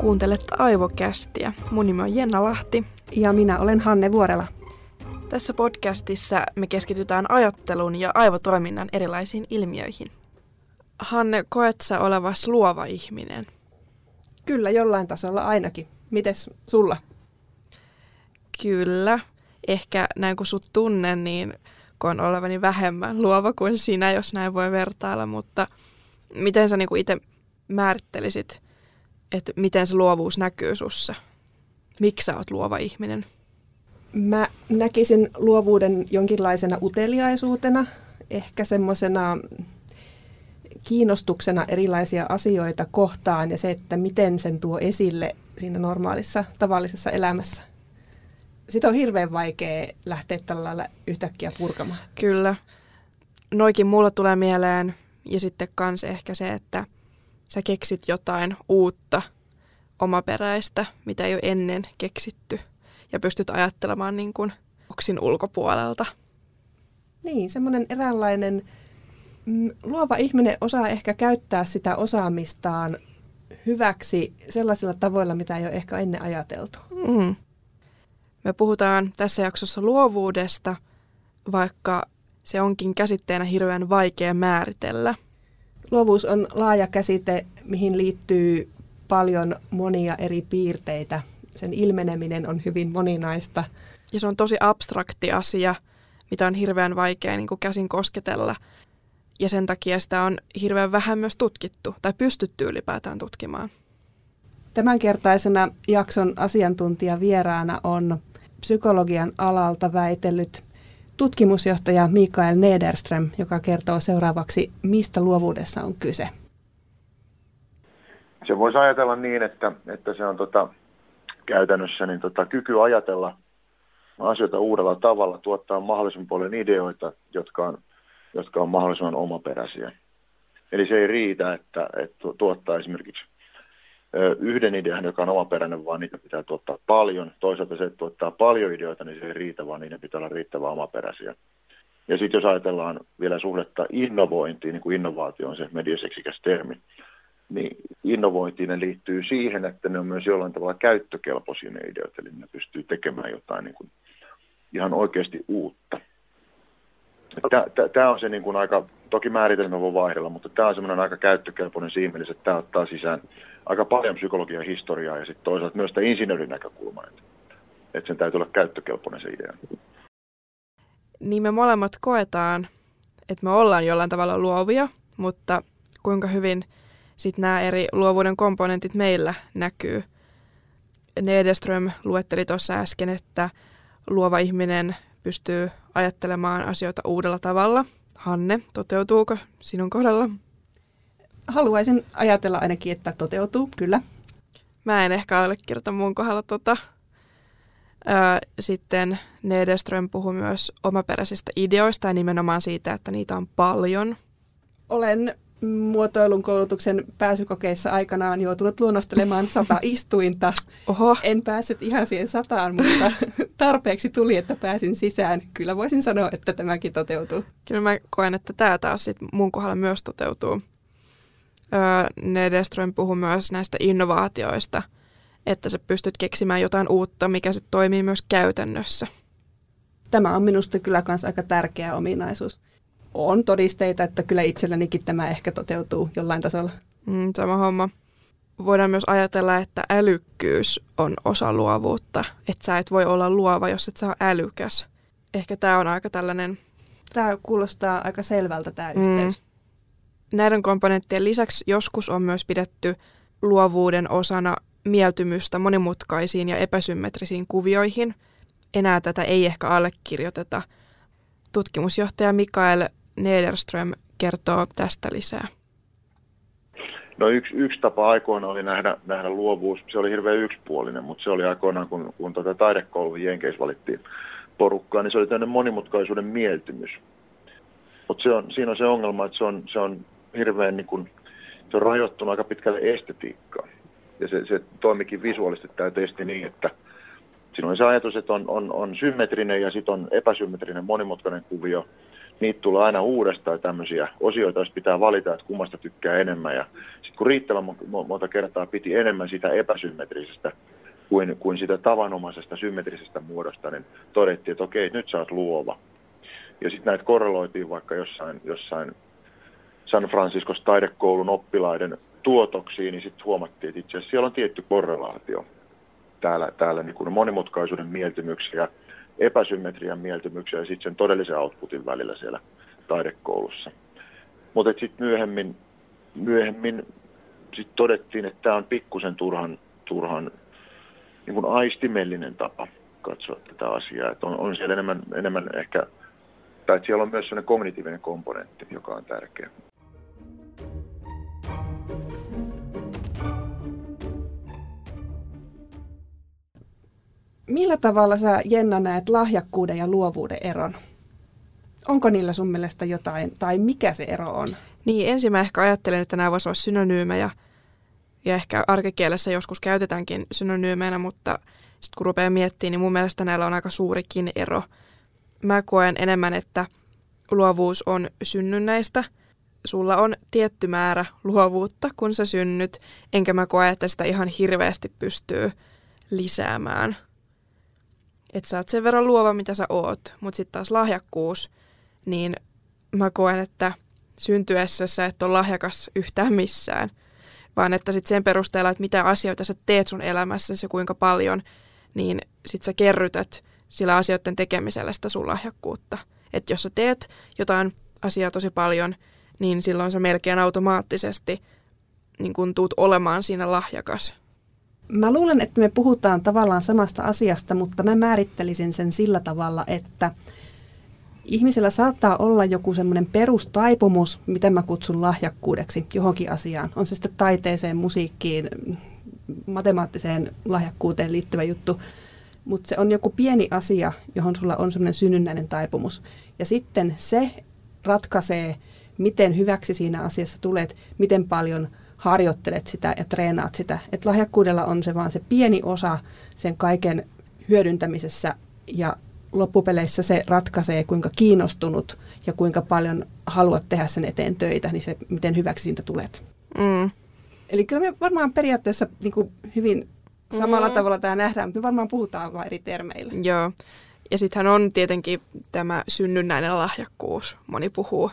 Kuuntelet Aivokästiä. Mun nimi on Jenna Lahti. Ja minä olen Hanne Vuorela. Tässä podcastissa me keskitytään ajattelun ja aivotoiminnan erilaisiin ilmiöihin. Hanne, koet sä olevas luova ihminen? Kyllä, jollain tasolla ainakin. Mites sulla? Kyllä. Ehkä näin kun sut tunnen, niin koen olevani vähemmän luova kuin sinä, jos näin voi vertailla, mutta miten sä niinku itse määrittelisit, että miten se luovuus näkyy sussa? Miksi sä oot luova ihminen? Mä näkisin luovuuden jonkinlaisena uteliaisuutena, ehkä semmoisena kiinnostuksena erilaisia asioita kohtaan ja se, että miten sen tuo esille siinä normaalissa tavallisessa elämässä. Sitä on hirveän vaikea lähteä tällä lailla yhtäkkiä purkamaan. Kyllä. Noikin mulla tulee mieleen ja sitten kans ehkä se, että sä keksit jotain uutta, omaperäistä, mitä ei ole ennen keksitty ja pystyt ajattelemaan niin kuin oksin ulkopuolelta. Niin, semmoinen eräänlainen mm, luova ihminen osaa ehkä käyttää sitä osaamistaan hyväksi sellaisilla tavoilla, mitä ei ole ehkä ennen ajateltu. Mm. Me puhutaan tässä jaksossa luovuudesta, vaikka se onkin käsitteenä hirveän vaikea määritellä. Luovuus on laaja käsite, mihin liittyy paljon monia eri piirteitä. Sen ilmeneminen on hyvin moninaista. Ja se on tosi abstrakti asia, mitä on hirveän vaikea niin kuin käsin kosketella. Ja sen takia sitä on hirveän vähän myös tutkittu tai pystytty ylipäätään tutkimaan. Tämänkertaisena jakson asiantuntija vieraana on psykologian alalta väitellyt tutkimusjohtaja Mikael Nederström, joka kertoo seuraavaksi, mistä luovuudessa on kyse. Se voisi ajatella niin, että, että se on tota, käytännössä niin tota, kyky ajatella asioita uudella tavalla, tuottaa mahdollisimman paljon ideoita, jotka on, jotka on mahdollisimman omaperäisiä. Eli se ei riitä, että, että tuottaa esimerkiksi yhden idean, joka on omaperäinen, vaan niitä pitää tuottaa paljon. Toisaalta se, että tuottaa paljon ideoita, niin se ei riitä, vaan niiden pitää olla riittävän omaperäisiä. Ja sitten jos ajatellaan vielä suhdetta innovointiin, niin kuin innovaatio on se mediaseksikäs termi, niin innovointiin liittyy siihen, että ne on myös jollain tavalla käyttökelpoisia ne ideat, eli ne pystyy tekemään jotain niin kuin ihan oikeasti uutta. Tämä on se niin kuin aika, toki määritelmä voi vaihdella, mutta tämä on semmoinen aika käyttökelpoinen siinä mielessä, että tämä ottaa sisään aika paljon psykologian historiaa ja sitten toisaalta myös sitä insinöörin näkökulmaa, että, että sen täytyy olla käyttökelpoinen se idea. Niin me molemmat koetaan, että me ollaan jollain tavalla luovia, mutta kuinka hyvin sitten nämä eri luovuuden komponentit meillä näkyy. Nedeström luetteli tuossa äsken, että luova ihminen pystyy ajattelemaan asioita uudella tavalla. Hanne, toteutuuko sinun kohdalla? Haluaisin ajatella ainakin, että toteutuu, kyllä. Mä en ehkä allekirjoita mun kohdalla tota. Sitten Nedeström puhui myös omaperäisistä ideoista ja nimenomaan siitä, että niitä on paljon. Olen muotoilun koulutuksen pääsykokeissa aikanaan joutunut luonnostelemaan sata istuinta. Oho. En päässyt ihan siihen sataan, mutta tarpeeksi tuli, että pääsin sisään. Kyllä voisin sanoa, että tämäkin toteutuu. Kyllä mä koen, että tämä taas sit mun kohdalla myös toteutuu. Öö, Nedeström puhui myös näistä innovaatioista, että sä pystyt keksimään jotain uutta, mikä sitten toimii myös käytännössä. Tämä on minusta kyllä myös aika tärkeä ominaisuus on todisteita, että kyllä itsellänikin tämä ehkä toteutuu jollain tasolla. Mm, sama homma. Voidaan myös ajatella, että älykkyys on osa luovuutta. Että sä et voi olla luova, jos et saa älykäs. Ehkä tämä on aika tällainen... Tämä kuulostaa aika selvältä tämä mm. yhteys. Näiden komponenttien lisäksi joskus on myös pidetty luovuuden osana mieltymystä monimutkaisiin ja epäsymmetrisiin kuvioihin. Enää tätä ei ehkä allekirjoiteta. Tutkimusjohtaja Mikael Nederström kertoo tästä lisää. No yksi, yksi tapa aikoina oli nähdä, nähdä luovuus, se oli hirveän yksipuolinen, mutta se oli aikoinaan, kun, kun tuota taidekoulun Jenkeissä valittiin porukkaa, niin se oli tämmöinen monimutkaisuuden mieltymys. Mutta siinä on se ongelma, että se on, se on hirveän niin kun, se on rajoittunut aika pitkälle estetiikkaan. Ja se, se toimikin visuaalisesti tämä testi niin, että siinä on se ajatus, että on, on, on symmetrinen ja sitten on epäsymmetrinen monimutkainen kuvio niitä tulee aina uudestaan tämmöisiä osioita, jos pitää valita, että kummasta tykkää enemmän. Ja sitten kun riittävän monta kertaa piti enemmän sitä epäsymmetrisestä kuin, kuin sitä tavanomaisesta symmetrisestä muodosta, niin todettiin, että okei, nyt sä oot luova. Ja sitten näitä korreloitiin vaikka jossain, jossain San Franciscos taidekoulun oppilaiden tuotoksiin, niin sitten huomattiin, että itse asiassa siellä on tietty korrelaatio täällä, täällä niin kuin monimutkaisuuden mieltymyksiä, epäsymmetrian mieltymyksiä ja sitten sen todellisen outputin välillä siellä taidekoulussa. Mutta sitten myöhemmin, myöhemmin sit todettiin, että tämä on pikkusen turhan, turhan niin kuin aistimellinen tapa katsoa tätä asiaa. Että on, on siellä enemmän, enemmän ehkä, tai siellä on myös sellainen kognitiivinen komponentti, joka on tärkeä. Millä tavalla sä, Jenna, näet lahjakkuuden ja luovuuden eron? Onko niillä sun mielestä jotain, tai mikä se ero on? Niin, ensin mä ehkä ajattelen, että nämä voisivat olla synonyymejä, ja ehkä arkikielessä joskus käytetäänkin synonyymeinä, mutta sitten kun rupeaa miettimään, niin mun mielestä näillä on aika suurikin ero. Mä koen enemmän, että luovuus on synnynnäistä. Sulla on tietty määrä luovuutta, kun sä synnyt, enkä mä koe, että sitä ihan hirveästi pystyy lisäämään – että sä oot sen verran luova, mitä sä oot. Mutta sitten taas lahjakkuus, niin mä koen, että syntyessä sä et ole lahjakas yhtään missään, vaan että sitten sen perusteella, että mitä asioita sä teet sun elämässä ja kuinka paljon, niin sit sä kerrytät sillä asioiden tekemisellä sitä sun lahjakkuutta. Että jos sä teet jotain asiaa tosi paljon, niin silloin sä melkein automaattisesti niin kun tuut olemaan siinä lahjakas. Mä luulen, että me puhutaan tavallaan samasta asiasta, mutta mä määrittelisin sen sillä tavalla, että ihmisellä saattaa olla joku semmoinen perustaipumus, mitä mä kutsun lahjakkuudeksi johonkin asiaan. On se sitten taiteeseen, musiikkiin, matemaattiseen lahjakkuuteen liittyvä juttu. Mutta se on joku pieni asia, johon sulla on semmoinen synnynnäinen taipumus. Ja sitten se ratkaisee, miten hyväksi siinä asiassa tulet, miten paljon – harjoittelet sitä ja treenaat sitä. Että lahjakkuudella on se vaan se pieni osa sen kaiken hyödyntämisessä ja loppupeleissä se ratkaisee, kuinka kiinnostunut ja kuinka paljon haluat tehdä sen eteen töitä, niin se, miten hyväksi siitä tulet. Mm. Eli kyllä me varmaan periaatteessa niin kuin hyvin samalla mm. tavalla tämä nähdään, mutta me varmaan puhutaan vain eri termeillä. Joo. Ja sittenhän on tietenkin tämä synnynnäinen lahjakkuus. Moni puhuu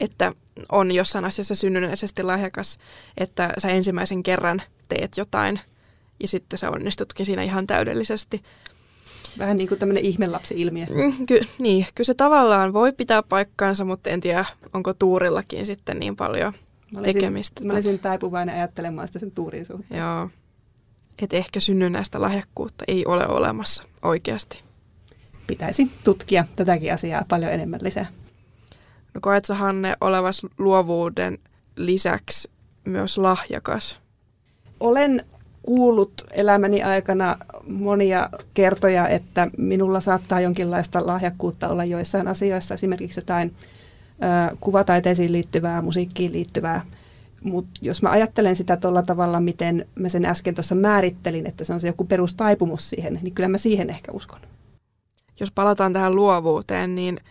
että on jossain asiassa synnynnäisesti lahjakas, että sä ensimmäisen kerran teet jotain ja sitten sä onnistutkin siinä ihan täydellisesti. Vähän niin kuin tämmöinen ihmelapsi-ilmiö. Mm, ky- niin, kyllä se tavallaan voi pitää paikkaansa, mutta en tiedä, onko tuurillakin sitten niin paljon mä olisin, tekemistä. Mä olisin taipuvainen ajattelemaan sitä sen tuurin suhteen. Joo, että ehkä synnynnäistä lahjakkuutta ei ole olemassa oikeasti. Pitäisi tutkia tätäkin asiaa paljon enemmän lisää. No koet sä Hanne olevas luovuuden lisäksi myös lahjakas? Olen kuullut elämäni aikana monia kertoja, että minulla saattaa jonkinlaista lahjakkuutta olla joissain asioissa, esimerkiksi jotain ö, kuvataiteisiin liittyvää, musiikkiin liittyvää. Mutta jos mä ajattelen sitä tuolla tavalla, miten mä sen äsken tuossa määrittelin, että se on se joku perustaipumus siihen, niin kyllä mä siihen ehkä uskon. Jos palataan tähän luovuuteen, niin –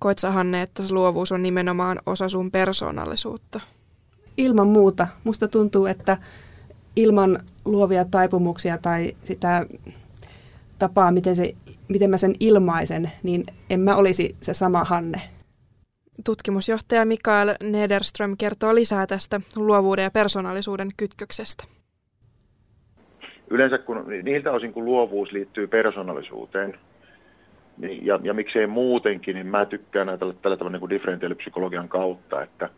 Koet sä Hanne, että se luovuus on nimenomaan osa sun persoonallisuutta? Ilman muuta. Musta tuntuu, että ilman luovia taipumuksia tai sitä tapaa, miten, se, miten mä sen ilmaisen, niin en mä olisi se sama Hanne. Tutkimusjohtaja Mikael Nederström kertoo lisää tästä luovuuden ja persoonallisuuden kytköksestä. Yleensä kun, niiltä osin kun luovuus liittyy persoonallisuuteen, niin, ja, ja miksei muutenkin, niin mä tykkään ajatella tällä tavalla niin kuin differentiaalipsykologian kautta, että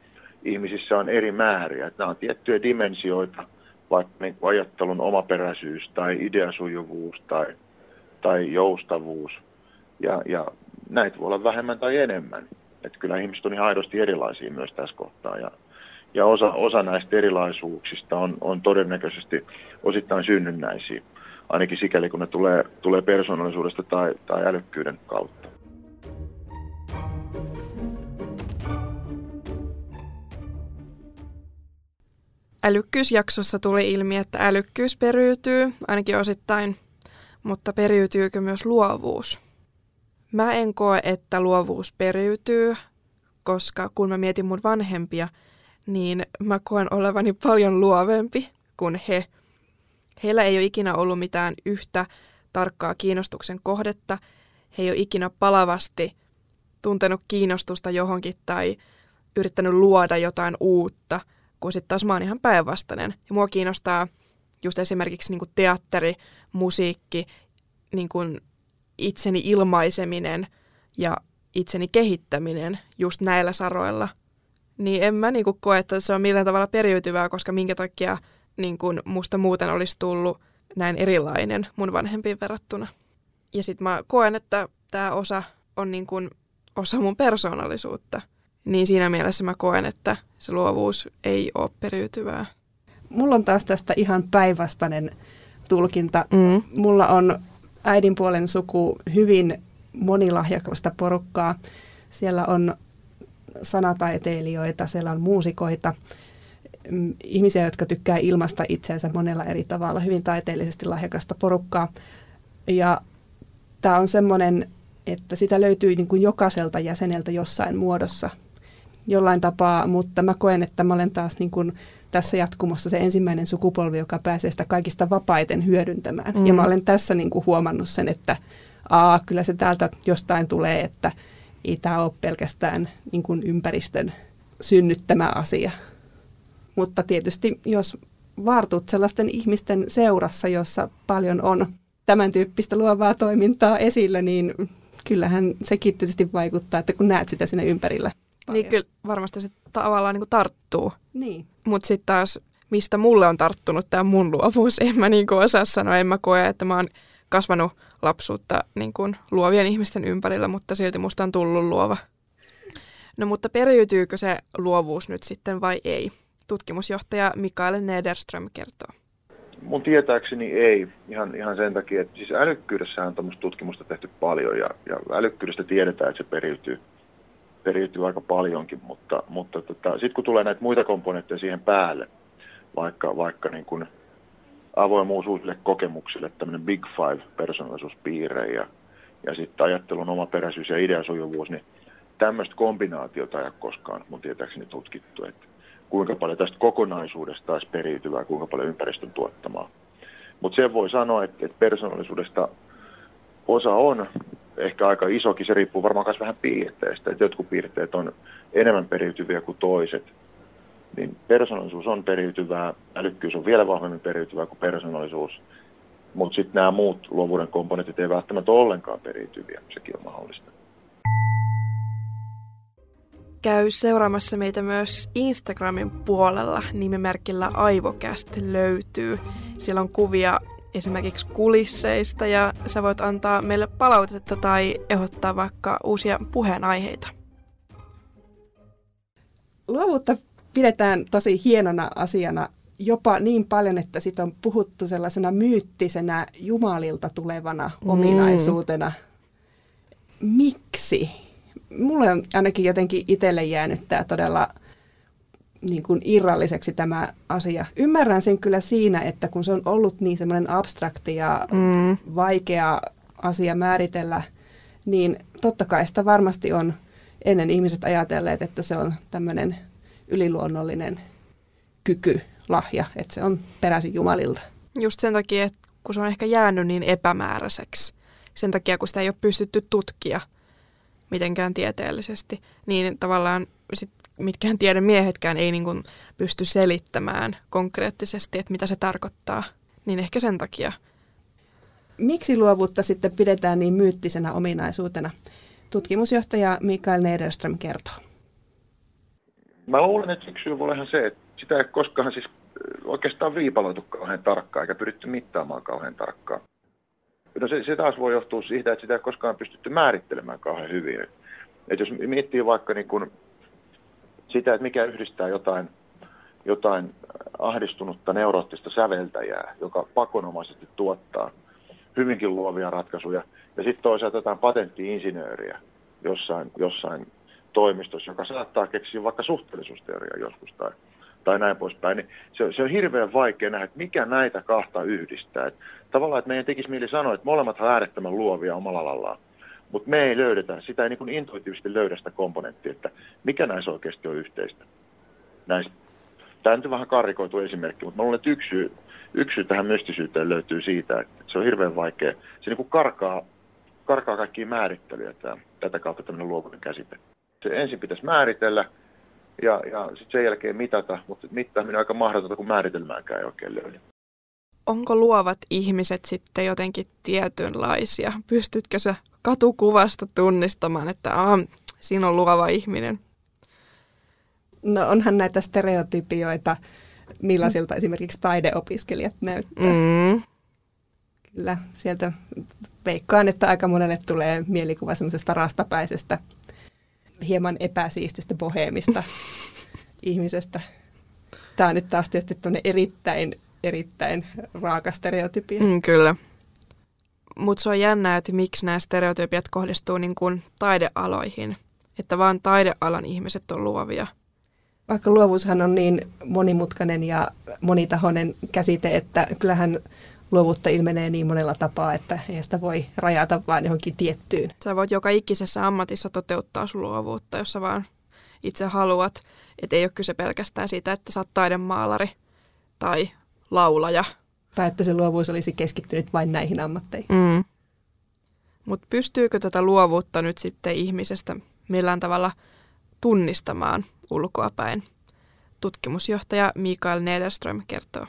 ihmisissä on eri määriä. Että nämä on tiettyjä dimensioita, vaikka niin kuin ajattelun omaperäisyys tai ideasujuvuus tai, tai joustavuus. Ja, ja näitä voi olla vähemmän tai enemmän. Että kyllä ihmiset on ihan aidosti erilaisia myös tässä kohtaa. Ja, ja osa, osa näistä erilaisuuksista on, on todennäköisesti osittain synnynnäisiä ainakin sikäli kun ne tulee, tulee persoonallisuudesta tai, tai älykkyyden kautta. Älykkyysjaksossa tuli ilmi, että älykkyys periytyy, ainakin osittain, mutta periytyykö myös luovuus? Mä en koe, että luovuus periytyy, koska kun mä mietin mun vanhempia, niin mä koen olevani paljon luovempi kuin he. Heillä ei ole ikinä ollut mitään yhtä tarkkaa kiinnostuksen kohdetta. He ei ole ikinä palavasti tuntenut kiinnostusta johonkin tai yrittänyt luoda jotain uutta, kun sitten taas mä oon ihan päinvastainen. Ja mua kiinnostaa just esimerkiksi niin teatteri, musiikki, niin kuin itseni ilmaiseminen ja itseni kehittäminen just näillä saroilla. Niin en mä niin kuin koe, että se on millään tavalla periytyvää, koska minkä takia niin kuin musta muuten olisi tullut näin erilainen mun vanhempiin verrattuna. Ja sitten mä koen, että tämä osa on niin kuin osa mun persoonallisuutta. Niin siinä mielessä mä koen, että se luovuus ei ole periytyvää. Mulla on taas tästä ihan päinvastainen tulkinta. Mm. Mulla on äidin puolen suku hyvin monilahjakasta porukkaa. Siellä on sanataiteilijoita, siellä on muusikoita, ihmisiä, jotka tykkää ilmasta itseensä monella eri tavalla, hyvin taiteellisesti lahjakasta porukkaa. Ja tämä on semmoinen, että sitä löytyy niin kuin jokaiselta jäseneltä jossain muodossa jollain tapaa, mutta mä koen, että mä olen taas niin kuin tässä jatkumossa se ensimmäinen sukupolvi, joka pääsee sitä kaikista vapaiten hyödyntämään. Mm. Ja mä olen tässä niin kuin huomannut sen, että aa, kyllä se täältä jostain tulee, että ei tämä ole pelkästään niin kuin ympäristön synnyttämä asia. Mutta tietysti jos vartut sellaisten ihmisten seurassa, jossa paljon on tämän tyyppistä luovaa toimintaa esillä, niin kyllähän sekin tietysti vaikuttaa, että kun näet sitä sinne ympärillä. Paljon. Niin kyllä varmasti se tavallaan niin tarttuu. Niin. Mutta sitten taas, mistä mulle on tarttunut tämä mun luovuus, en mä niin osaa sanoa, en mä koe, että mä oon kasvanut lapsuutta niin kuin luovien ihmisten ympärillä, mutta silti musta on tullut luova. No mutta periytyykö se luovuus nyt sitten vai ei? Tutkimusjohtaja Mikael Nederström kertoo. Mun tietääkseni ei, ihan, ihan sen takia, että siis älykkyydessä on tämmöistä tutkimusta tehty paljon ja, ja älykkyydestä tiedetään, että se periytyy, periytyy aika paljonkin, mutta, mutta tota, sitten kun tulee näitä muita komponentteja siihen päälle, vaikka, vaikka niin kuin avoimuus uusille kokemuksille, tämmöinen Big Five persoonallisuuspiirre ja, ja sitten ajattelun omaperäisyys ja ideasujuvuus, niin tämmöistä kombinaatiota ei ole koskaan mun tietääkseni tutkittu, että kuinka paljon tästä kokonaisuudesta olisi periytyvää, kuinka paljon ympäristön tuottamaa. Mutta sen voi sanoa, että, että persoonallisuudesta osa on ehkä aika isokin, se riippuu varmaan myös vähän piirteistä, että jotkut piirteet on enemmän periytyviä kuin toiset – niin persoonallisuus on periytyvää, älykkyys on vielä vahvemmin periytyvää kuin persoonallisuus, mutta sitten nämä muut luovuuden komponentit ei välttämättä ollenkaan periytyviä, sekin on mahdollista. Käy seuraamassa meitä myös Instagramin puolella nimimerkillä Aivokäst löytyy. Siellä on kuvia esimerkiksi kulisseista ja sä voit antaa meille palautetta tai ehdottaa vaikka uusia puheenaiheita. Luovuutta pidetään tosi hienona asiana jopa niin paljon, että sitä on puhuttu sellaisena myyttisenä jumalilta tulevana mm. ominaisuutena. Miksi? Mulle on ainakin jotenkin itselle jäänyt tämä todella niin kuin irralliseksi tämä asia. Ymmärrän sen kyllä siinä, että kun se on ollut niin semmoinen abstrakti ja mm. vaikea asia määritellä, niin totta kai sitä varmasti on ennen ihmiset ajatelleet, että se on tämmöinen yliluonnollinen kyky, lahja, että se on peräisin Jumalilta. Just sen takia, että kun se on ehkä jäänyt niin epämääräiseksi, sen takia kun sitä ei ole pystytty tutkia mitenkään tieteellisesti, niin tavallaan sit mitkään tiedemiehetkään ei niin kuin pysty selittämään konkreettisesti, että mitä se tarkoittaa. Niin ehkä sen takia. Miksi luovuutta sitten pidetään niin myyttisenä ominaisuutena? Tutkimusjohtaja Mikael Nederström kertoo. Mä luulen, että yksi syy voi olla se, että sitä ei koskaan siis oikeastaan viipaloitu kauhean tarkkaan eikä pyritty mittaamaan kauhean tarkkaan. No se, se taas voi johtua siitä, että sitä ei koskaan pystytty määrittelemään kauhean hyvin. että jos miettii vaikka niin kun sitä, että mikä yhdistää jotain, jotain ahdistunutta neuroottista säveltäjää, joka pakonomaisesti tuottaa hyvinkin luovia ratkaisuja, ja sitten toisaalta jotain patenttiinsinööriä jossain, jossain toimistossa, joka saattaa keksiä vaikka suhteellisuusteoriaa joskus tai, tai näin poispäin, niin se, se on hirveän vaikea nähdä, että mikä näitä kahta yhdistää. Et tavallaan, että meidän tekisi mieli sanoa, että molemmat ovat äärettömän luovia omalla alallaan, Mutta me ei löydetä, sitä ei niin kuin intuitiivisesti löydä sitä komponenttia, että mikä näissä oikeasti on yhteistä. Näistä. Tämä nyt on vähän karikoitu esimerkki, mutta mä luulen, että yksi syy, yksi syy tähän mystisyyteen löytyy siitä, että se on hirveän vaikea. Se niin karkaa, karkaa kaikkia määrittelyjä tämä, tätä kautta tämmöinen luovuuden käsite. Se ensin pitäisi määritellä ja, ja sitten sen jälkeen mitata, mutta mittaaminen on aika mahdotonta, kun määritelmäänkään ei oikein löydy onko luovat ihmiset sitten jotenkin tietynlaisia? Pystytkö sä katukuvasta tunnistamaan, että ah, siinä on luova ihminen? No onhan näitä stereotypioita, millaisilta mm. esimerkiksi taideopiskelijat näyttää. Mm. Kyllä, sieltä veikkaan, että aika monelle tulee mielikuva semmoisesta rastapäisestä, hieman epäsiististä boheemista ihmisestä. Tämä on nyt taas tietysti erittäin erittäin raaka stereotypia. Mm, kyllä. Mutta se on jännää, että miksi nämä stereotypiat kohdistuu niin kuin taidealoihin. Että vaan taidealan ihmiset on luovia. Vaikka luovuushan on niin monimutkainen ja monitahoinen käsite, että kyllähän luovuutta ilmenee niin monella tapaa, että ei sitä voi rajata vain johonkin tiettyyn. Sä voit joka ikisessä ammatissa toteuttaa sun luovuutta, jos sä vaan itse haluat. Että ei ole kyse pelkästään siitä, että sä oot taidemaalari tai laulaja. Tai että se luovuus olisi keskittynyt vain näihin ammatteihin. Mm. Mutta pystyykö tätä luovuutta nyt sitten ihmisestä millään tavalla tunnistamaan ulkoapäin? Tutkimusjohtaja Mikael Nederström kertoo.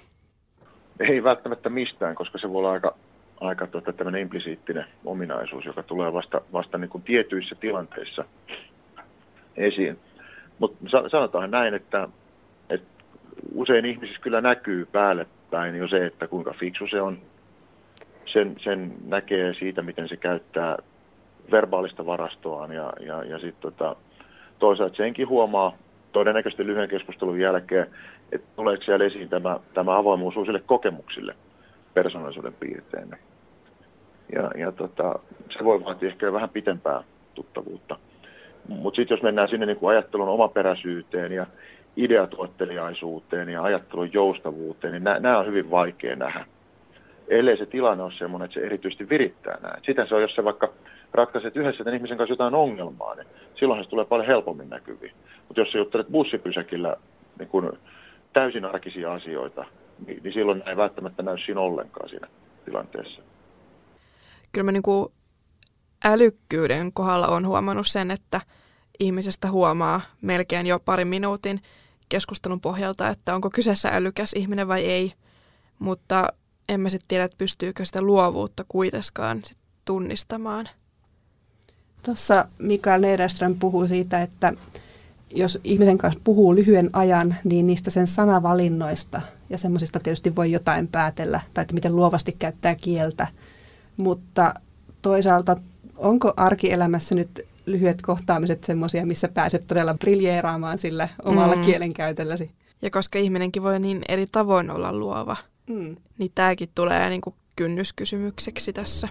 Ei välttämättä mistään, koska se voi olla aika, aika tuota, tämmöinen implisiittinen ominaisuus, joka tulee vasta, vasta niin kuin tietyissä tilanteissa esiin. Mutta sanotaan näin, että usein ihmisissä kyllä näkyy päälle päin jo se, että kuinka fiksu se on. Sen, sen näkee siitä, miten se käyttää verbaalista varastoaan ja, ja, ja sitten tota, toisaalta senkin huomaa todennäköisesti lyhyen keskustelun jälkeen, että tuleeko siellä esiin tämä, tämä avoimuus uusille kokemuksille persoonallisuuden piirteinä. Ja, ja tota, se voi vaatia ehkä vähän pitempää tuttavuutta. Mutta sitten jos mennään sinne niin kuin ajattelun omaperäisyyteen ja ideatuotteliaisuuteen ja ajattelun joustavuuteen, niin nämä on hyvin vaikea nähdä. Ellei se tilanne ole sellainen, että se erityisesti virittää näin. Sitä se on, jos se vaikka ratkaiset yhdessä tämän ihmisen kanssa jotain ongelmaa, niin silloin se tulee paljon helpommin näkyviin. Mutta jos sä juttelet bussipysäkillä niin kun täysin arkisia asioita, niin, niin silloin ei välttämättä näy siinä ollenkaan siinä tilanteessa. Kyllä mä niin kuin älykkyyden kohdalla on huomannut sen, että ihmisestä huomaa melkein jo parin minuutin keskustelun pohjalta, että onko kyseessä älykäs ihminen vai ei. Mutta emme sitten tiedä, että pystyykö sitä luovuutta kuitenkaan sit tunnistamaan. Tuossa Mikael Nederström puhuu siitä, että jos ihmisen kanssa puhuu lyhyen ajan, niin niistä sen sanavalinnoista ja semmoisista tietysti voi jotain päätellä, tai että miten luovasti käyttää kieltä. Mutta toisaalta onko arkielämässä nyt lyhyet kohtaamiset semmoisia, missä pääset todella briljeeraamaan sillä omalla mm. kielenkäytölläsi. Ja koska ihminenkin voi niin eri tavoin olla luova, mm. niin tämäkin tulee niin kuin kynnyskysymykseksi tässä.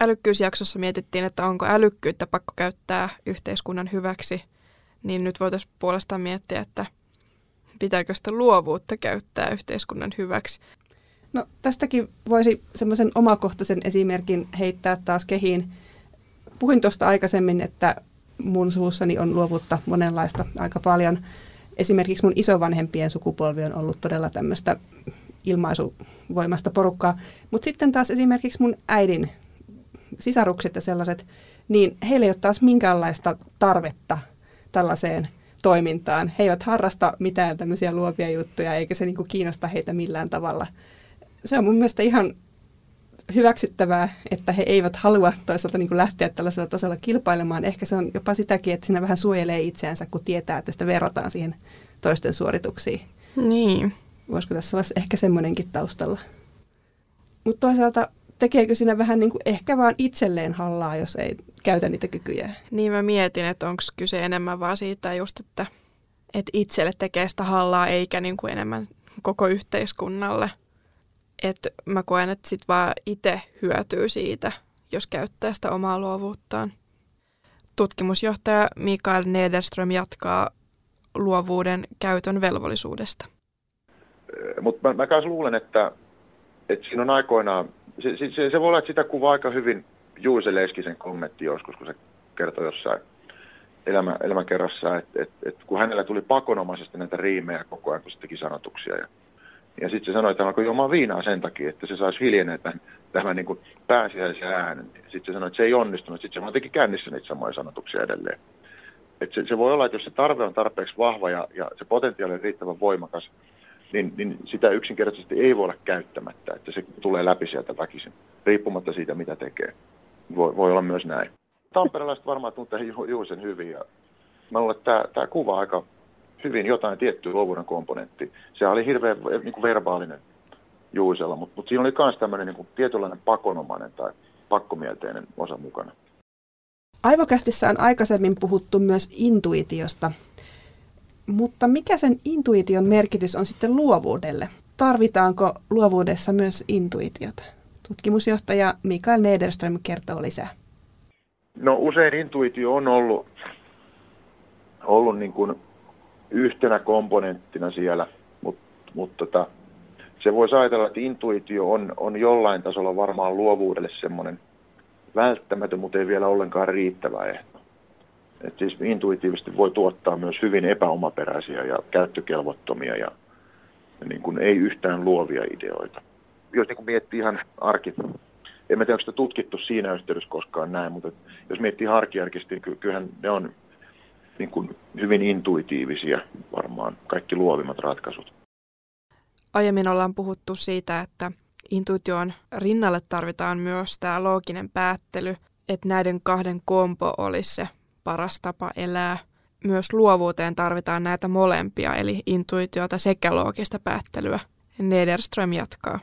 Älykkyysjaksossa mietittiin, että onko älykkyyttä pakko käyttää yhteiskunnan hyväksi, niin nyt voitaisiin puolestaan miettiä, että pitääkö sitä luovuutta käyttää yhteiskunnan hyväksi. No tästäkin voisi semmoisen omakohtaisen esimerkin heittää taas kehiin. Puhuin tuosta aikaisemmin, että mun suussani on luovuutta monenlaista aika paljon. Esimerkiksi mun isovanhempien sukupolvi on ollut todella tämmöistä ilmaisuvoimasta porukkaa. Mutta sitten taas esimerkiksi mun äidin sisarukset ja sellaiset, niin heillä ei ole taas minkäänlaista tarvetta tällaiseen toimintaan. He eivät harrasta mitään tämmöisiä luovia juttuja, eikä se niinku kiinnosta heitä millään tavalla – se on mun mielestä ihan hyväksyttävää, että he eivät halua toisaalta niin lähteä tällaisella tasolla kilpailemaan. Ehkä se on jopa sitäkin, että siinä vähän suojelee itseänsä, kun tietää, että sitä verrataan siihen toisten suorituksiin. Niin. Voisiko tässä olla ehkä semmoinenkin taustalla? Mutta toisaalta tekeekö siinä vähän niin kuin ehkä vaan itselleen hallaa, jos ei käytä niitä kykyjä? Niin mä mietin, että onko kyse enemmän vaan siitä just, että, että itselle tekee sitä hallaa eikä niin kuin enemmän koko yhteiskunnalle että mä koen, että sit vaan itse hyötyy siitä, jos käyttää sitä omaa luovuuttaan. Tutkimusjohtaja Mikael Nederström jatkaa luovuuden käytön velvollisuudesta. Mutta mä, mä luulen, että, että siinä on aikoinaan, se, se, se voi olla, että sitä kuvaa aika hyvin Juuse Leskisen kommentti joskus, kun se kertoi jossain elämä, elämäkerrassa, että, että, että kun hänellä tuli pakonomaisesti näitä riimejä koko ajan, kun se teki sanotuksia. Ja, ja sitten se sanoi, että hän alkoi juomaan viinaa sen takia, että se saisi hiljenee tämän, tämän niin pääsiäisen äänen. Sitten se sanoi, että se ei onnistunut. Sitten se vaan teki kännissä niitä samoja sanotuksia edelleen. Et se, se voi olla, että jos se tarve on tarpeeksi vahva ja, ja se potentiaali on riittävän voimakas, niin, niin sitä yksinkertaisesti ei voi olla käyttämättä, että se tulee läpi sieltä väkisin, riippumatta siitä, mitä tekee. Voi, voi olla myös näin. Tamperelaiset varmaan tuntee Ju, Juusen hyvin ja mä luulen, että tämä, tämä kuvaa aika hyvin jotain tiettyä luovuuden komponentti. Se oli hirveän niin kuin verbaalinen Juusella, mutta, mutta siinä oli myös tämmöinen niin kuin tietynlainen pakonomainen tai pakkomielteinen osa mukana. Aivokästissä on aikaisemmin puhuttu myös intuitiosta, mutta mikä sen intuition merkitys on sitten luovuudelle? Tarvitaanko luovuudessa myös intuitiota? Tutkimusjohtaja Mikael Nederström kertoo lisää. No usein intuitio on ollut, ollut niin kuin yhtenä komponenttina siellä, mutta, mutta tota, se voisi ajatella, että intuitio on, on jollain tasolla varmaan luovuudelle semmoinen välttämätön, mutta ei vielä ollenkaan riittävä ehto. Et siis intuitiivisesti voi tuottaa myös hyvin epäomaperäisiä ja käyttökelvottomia ja, niin kuin ei yhtään luovia ideoita. Jos niin kuin miettii ihan arki, en tiedä, onko sitä tutkittu siinä yhteydessä koskaan näin, mutta jos miettii harkiarkisesti, niin kyllähän ne on niin kuin hyvin intuitiivisia varmaan kaikki luovimmat ratkaisut. Aiemmin ollaan puhuttu siitä, että intuition rinnalle tarvitaan myös tämä looginen päättely, että näiden kahden kompo olisi se paras tapa elää. Myös luovuuteen tarvitaan näitä molempia, eli intuitiota sekä loogista päättelyä. Nederström jatkaa.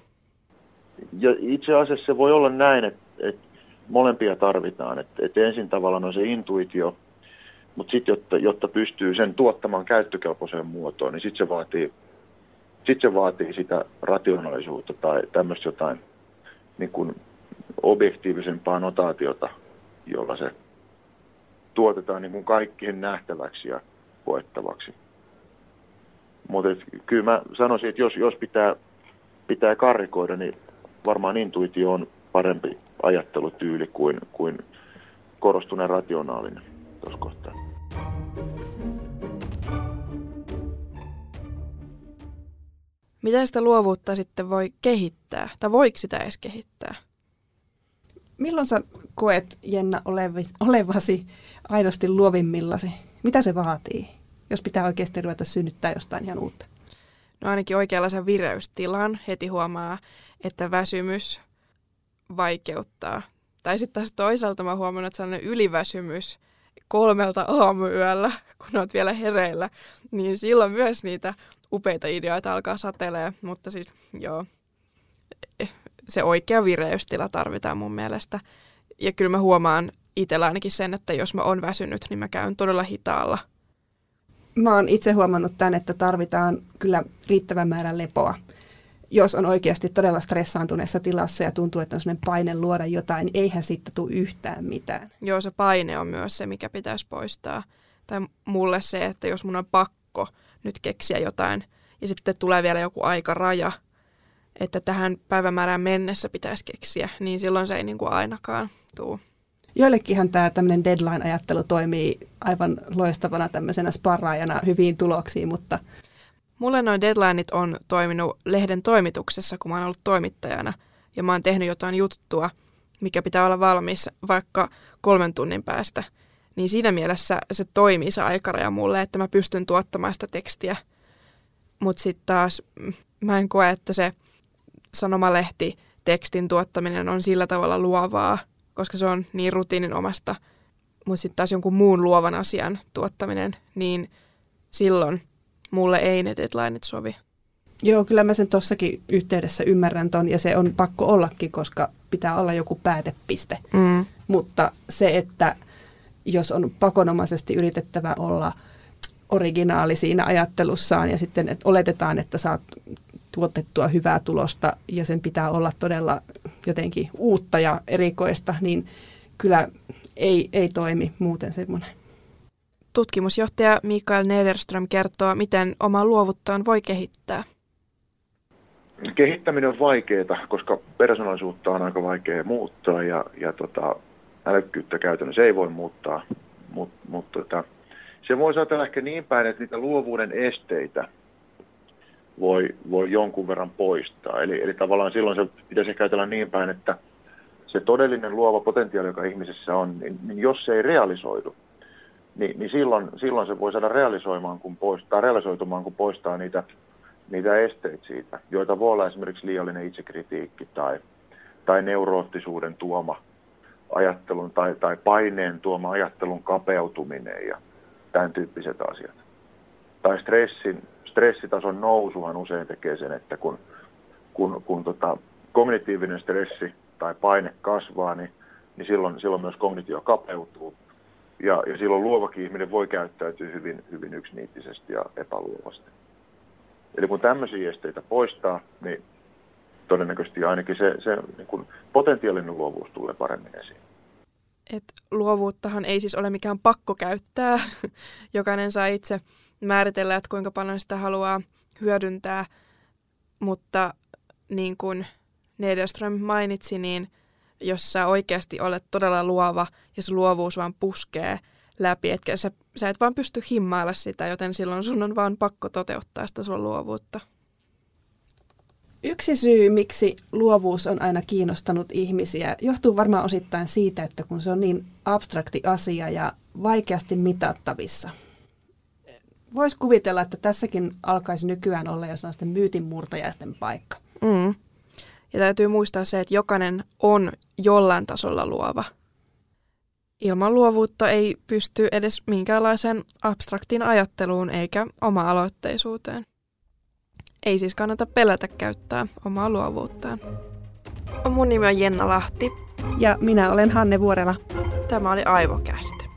Ja itse asiassa se voi olla näin, että, että molempia tarvitaan. Että, että ensin tavallaan on se intuitio, mutta sitten jotta, jotta pystyy sen tuottamaan käyttökelpoiseen muotoon, niin sitten se vaatii sitten se vaatii sitä rationaalisuutta tai tämmöistä jotain niin kuin objektiivisempaa notaatiota, jolla se tuotetaan niin kuin kaikkien nähtäväksi ja koettavaksi. Mutta kyllä mä sanoisin, että jos, jos pitää, pitää karikoida, niin varmaan intuitio on parempi ajattelutyyli kuin, kuin korostuneen rationaalinen tuossa kohtaa. Miten sitä luovuutta sitten voi kehittää? Tai voiko sitä edes kehittää? Milloin sä koet, Jenna, olevi, olevasi aidosti luovimmillasi? Mitä se vaatii, jos pitää oikeasti ruveta synnyttää jostain ihan uutta? No ainakin oikeanlaisen vireystilan heti huomaa, että väsymys vaikeuttaa. Tai sitten taas toisaalta mä huomannut, että sellainen yliväsymys kolmelta aamuyöllä, kun oot vielä hereillä, niin silloin myös niitä upeita ideoita alkaa satelee, mutta siis joo, se oikea vireystila tarvitaan mun mielestä. Ja kyllä mä huomaan itsellä ainakin sen, että jos mä oon väsynyt, niin mä käyn todella hitaalla. Mä oon itse huomannut tämän, että tarvitaan kyllä riittävän määrän lepoa. Jos on oikeasti todella stressaantuneessa tilassa ja tuntuu, että on sellainen paine luoda jotain, niin eihän siitä tule yhtään mitään. Joo, se paine on myös se, mikä pitäisi poistaa. Tai mulle se, että jos mun on pakko nyt keksiä jotain. Ja sitten tulee vielä joku aikaraja, että tähän päivämäärään mennessä pitäisi keksiä, niin silloin se ei niin kuin ainakaan tule. Joillekinhan tämä tämmöinen deadline-ajattelu toimii aivan loistavana tämmöisenä sparraajana hyviin tuloksiin, mutta... Mulle noin deadlineit on toiminut lehden toimituksessa, kun mä oon ollut toimittajana, ja mä oon tehnyt jotain juttua, mikä pitää olla valmis vaikka kolmen tunnin päästä – niin siinä mielessä se toimii se aikaraja mulle, että mä pystyn tuottamaan sitä tekstiä. Mutta sitten taas mm, mä en koe, että se sanomalehti tekstin tuottaminen on sillä tavalla luovaa, koska se on niin rutiininomasta. Mutta sitten taas jonkun muun luovan asian tuottaminen, niin silloin mulle ei ne deadlineit sovi. Joo, kyllä mä sen tuossakin yhteydessä ymmärrän ton ja se on pakko ollakin, koska pitää olla joku päätepiste. Mm. Mutta se, että jos on pakonomaisesti yritettävä olla originaali siinä ajattelussaan ja sitten että oletetaan, että saat tuotettua hyvää tulosta ja sen pitää olla todella jotenkin uutta ja erikoista, niin kyllä ei, ei toimi muuten semmoinen. Tutkimusjohtaja Mikael Nederström kertoo, miten oma luovuttaan voi kehittää. Kehittäminen on vaikeaa, koska persoonallisuutta on aika vaikea muuttaa ja, ja tota, älykkyyttä käytännössä ei voi muuttaa, mutta mut, tota, se voi ajatella ehkä niin päin, että niitä luovuuden esteitä voi, voi jonkun verran poistaa. Eli, eli tavallaan silloin se pitäisi ehkä ajatella niin päin, että se todellinen luova potentiaali, joka ihmisessä on, niin, niin jos se ei realisoidu, niin, niin silloin, silloin se voi saada realisoimaan, kun poistaa, realisoitumaan, kun poistaa niitä, niitä esteitä siitä, joita voi olla esimerkiksi liiallinen itsekritiikki tai, tai neuroottisuuden tuoma ajattelun tai, tai paineen tuoma ajattelun kapeutuminen ja tämän tyyppiset asiat. Tai stressin, stressitason nousuhan usein tekee sen, että kun, kun, kun tota, kognitiivinen stressi tai paine kasvaa, niin, niin silloin, silloin myös kognitio kapeutuu. Ja, ja silloin luovakin ihminen voi käyttäytyä hyvin, hyvin yksiniittisesti ja epäluovasti. Eli kun tämmöisiä esteitä poistaa, niin todennäköisesti ainakin se, se niin kuin potentiaalinen luovuus tulee paremmin esiin. Et luovuuttahan ei siis ole mikään pakko käyttää. Jokainen saa itse määritellä, että kuinka paljon sitä haluaa hyödyntää, mutta niin kuin Nederström mainitsi, niin jos sä oikeasti olet todella luova ja se luovuus vaan puskee läpi, etkä sä, sä et vaan pysty himmailla sitä, joten silloin sun on vaan pakko toteuttaa sitä sun luovuutta. Yksi syy, miksi luovuus on aina kiinnostanut ihmisiä, johtuu varmaan osittain siitä, että kun se on niin abstrakti asia ja vaikeasti mitattavissa. Voisi kuvitella, että tässäkin alkaisi nykyään olla jo sellaisten myytinmurtajaisten paikka. Mm. Ja täytyy muistaa se, että jokainen on jollain tasolla luova. Ilman luovuutta ei pysty edes minkäänlaiseen abstraktiin ajatteluun eikä oma-aloitteisuuteen. Ei siis kannata pelätä käyttää omaa luovuuttaan. Mun nimi on Jenna Lahti. Ja minä olen Hanne Vuorela. Tämä oli Aivokästi.